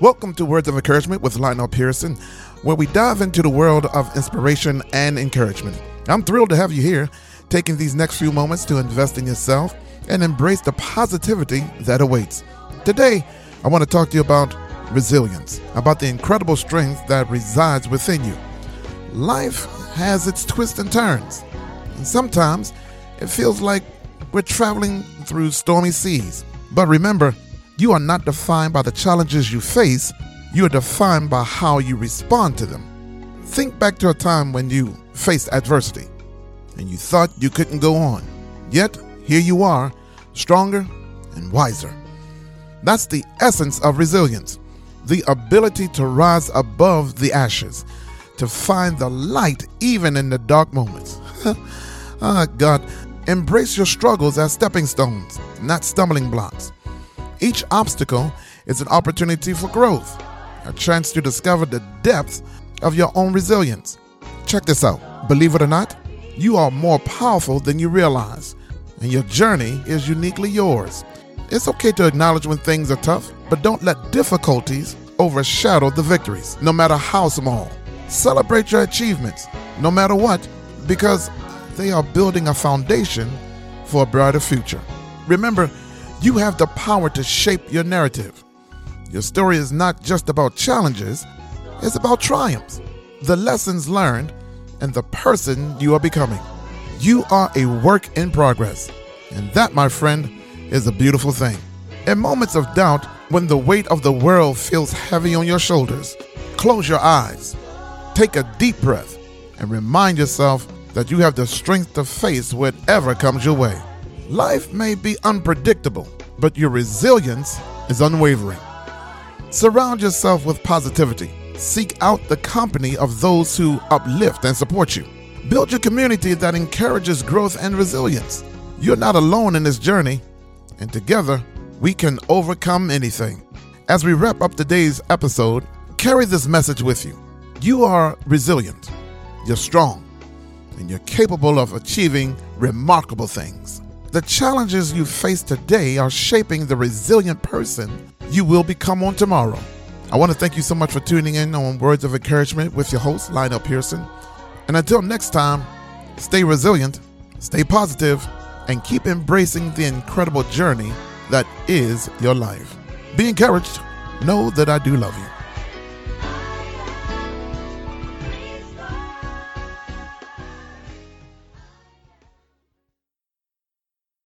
Welcome to Words of Encouragement with Lionel Pearson, where we dive into the world of inspiration and encouragement. I'm thrilled to have you here, taking these next few moments to invest in yourself and embrace the positivity that awaits. Today, I want to talk to you about resilience, about the incredible strength that resides within you. Life has its twists and turns, and sometimes it feels like we're traveling through stormy seas. But remember, you are not defined by the challenges you face, you are defined by how you respond to them. Think back to a time when you faced adversity and you thought you couldn't go on. Yet, here you are, stronger and wiser. That's the essence of resilience the ability to rise above the ashes, to find the light even in the dark moments. ah, God, embrace your struggles as stepping stones, not stumbling blocks. Each obstacle is an opportunity for growth, a chance to discover the depth of your own resilience. Check this out. Believe it or not, you are more powerful than you realize, and your journey is uniquely yours. It's okay to acknowledge when things are tough, but don't let difficulties overshadow the victories, no matter how small. Celebrate your achievements, no matter what, because they are building a foundation for a brighter future. Remember, you have the power to shape your narrative. Your story is not just about challenges, it's about triumphs, the lessons learned, and the person you are becoming. You are a work in progress, and that, my friend, is a beautiful thing. In moments of doubt, when the weight of the world feels heavy on your shoulders, close your eyes, take a deep breath, and remind yourself that you have the strength to face whatever comes your way. Life may be unpredictable, but your resilience is unwavering. Surround yourself with positivity. Seek out the company of those who uplift and support you. Build your community that encourages growth and resilience. You're not alone in this journey, and together we can overcome anything. As we wrap up today's episode, carry this message with you. You are resilient, you're strong, and you're capable of achieving remarkable things. The challenges you face today are shaping the resilient person you will become on tomorrow. I want to thank you so much for tuning in on Words of Encouragement with your host, Lionel Pearson. And until next time, stay resilient, stay positive, and keep embracing the incredible journey that is your life. Be encouraged. Know that I do love you.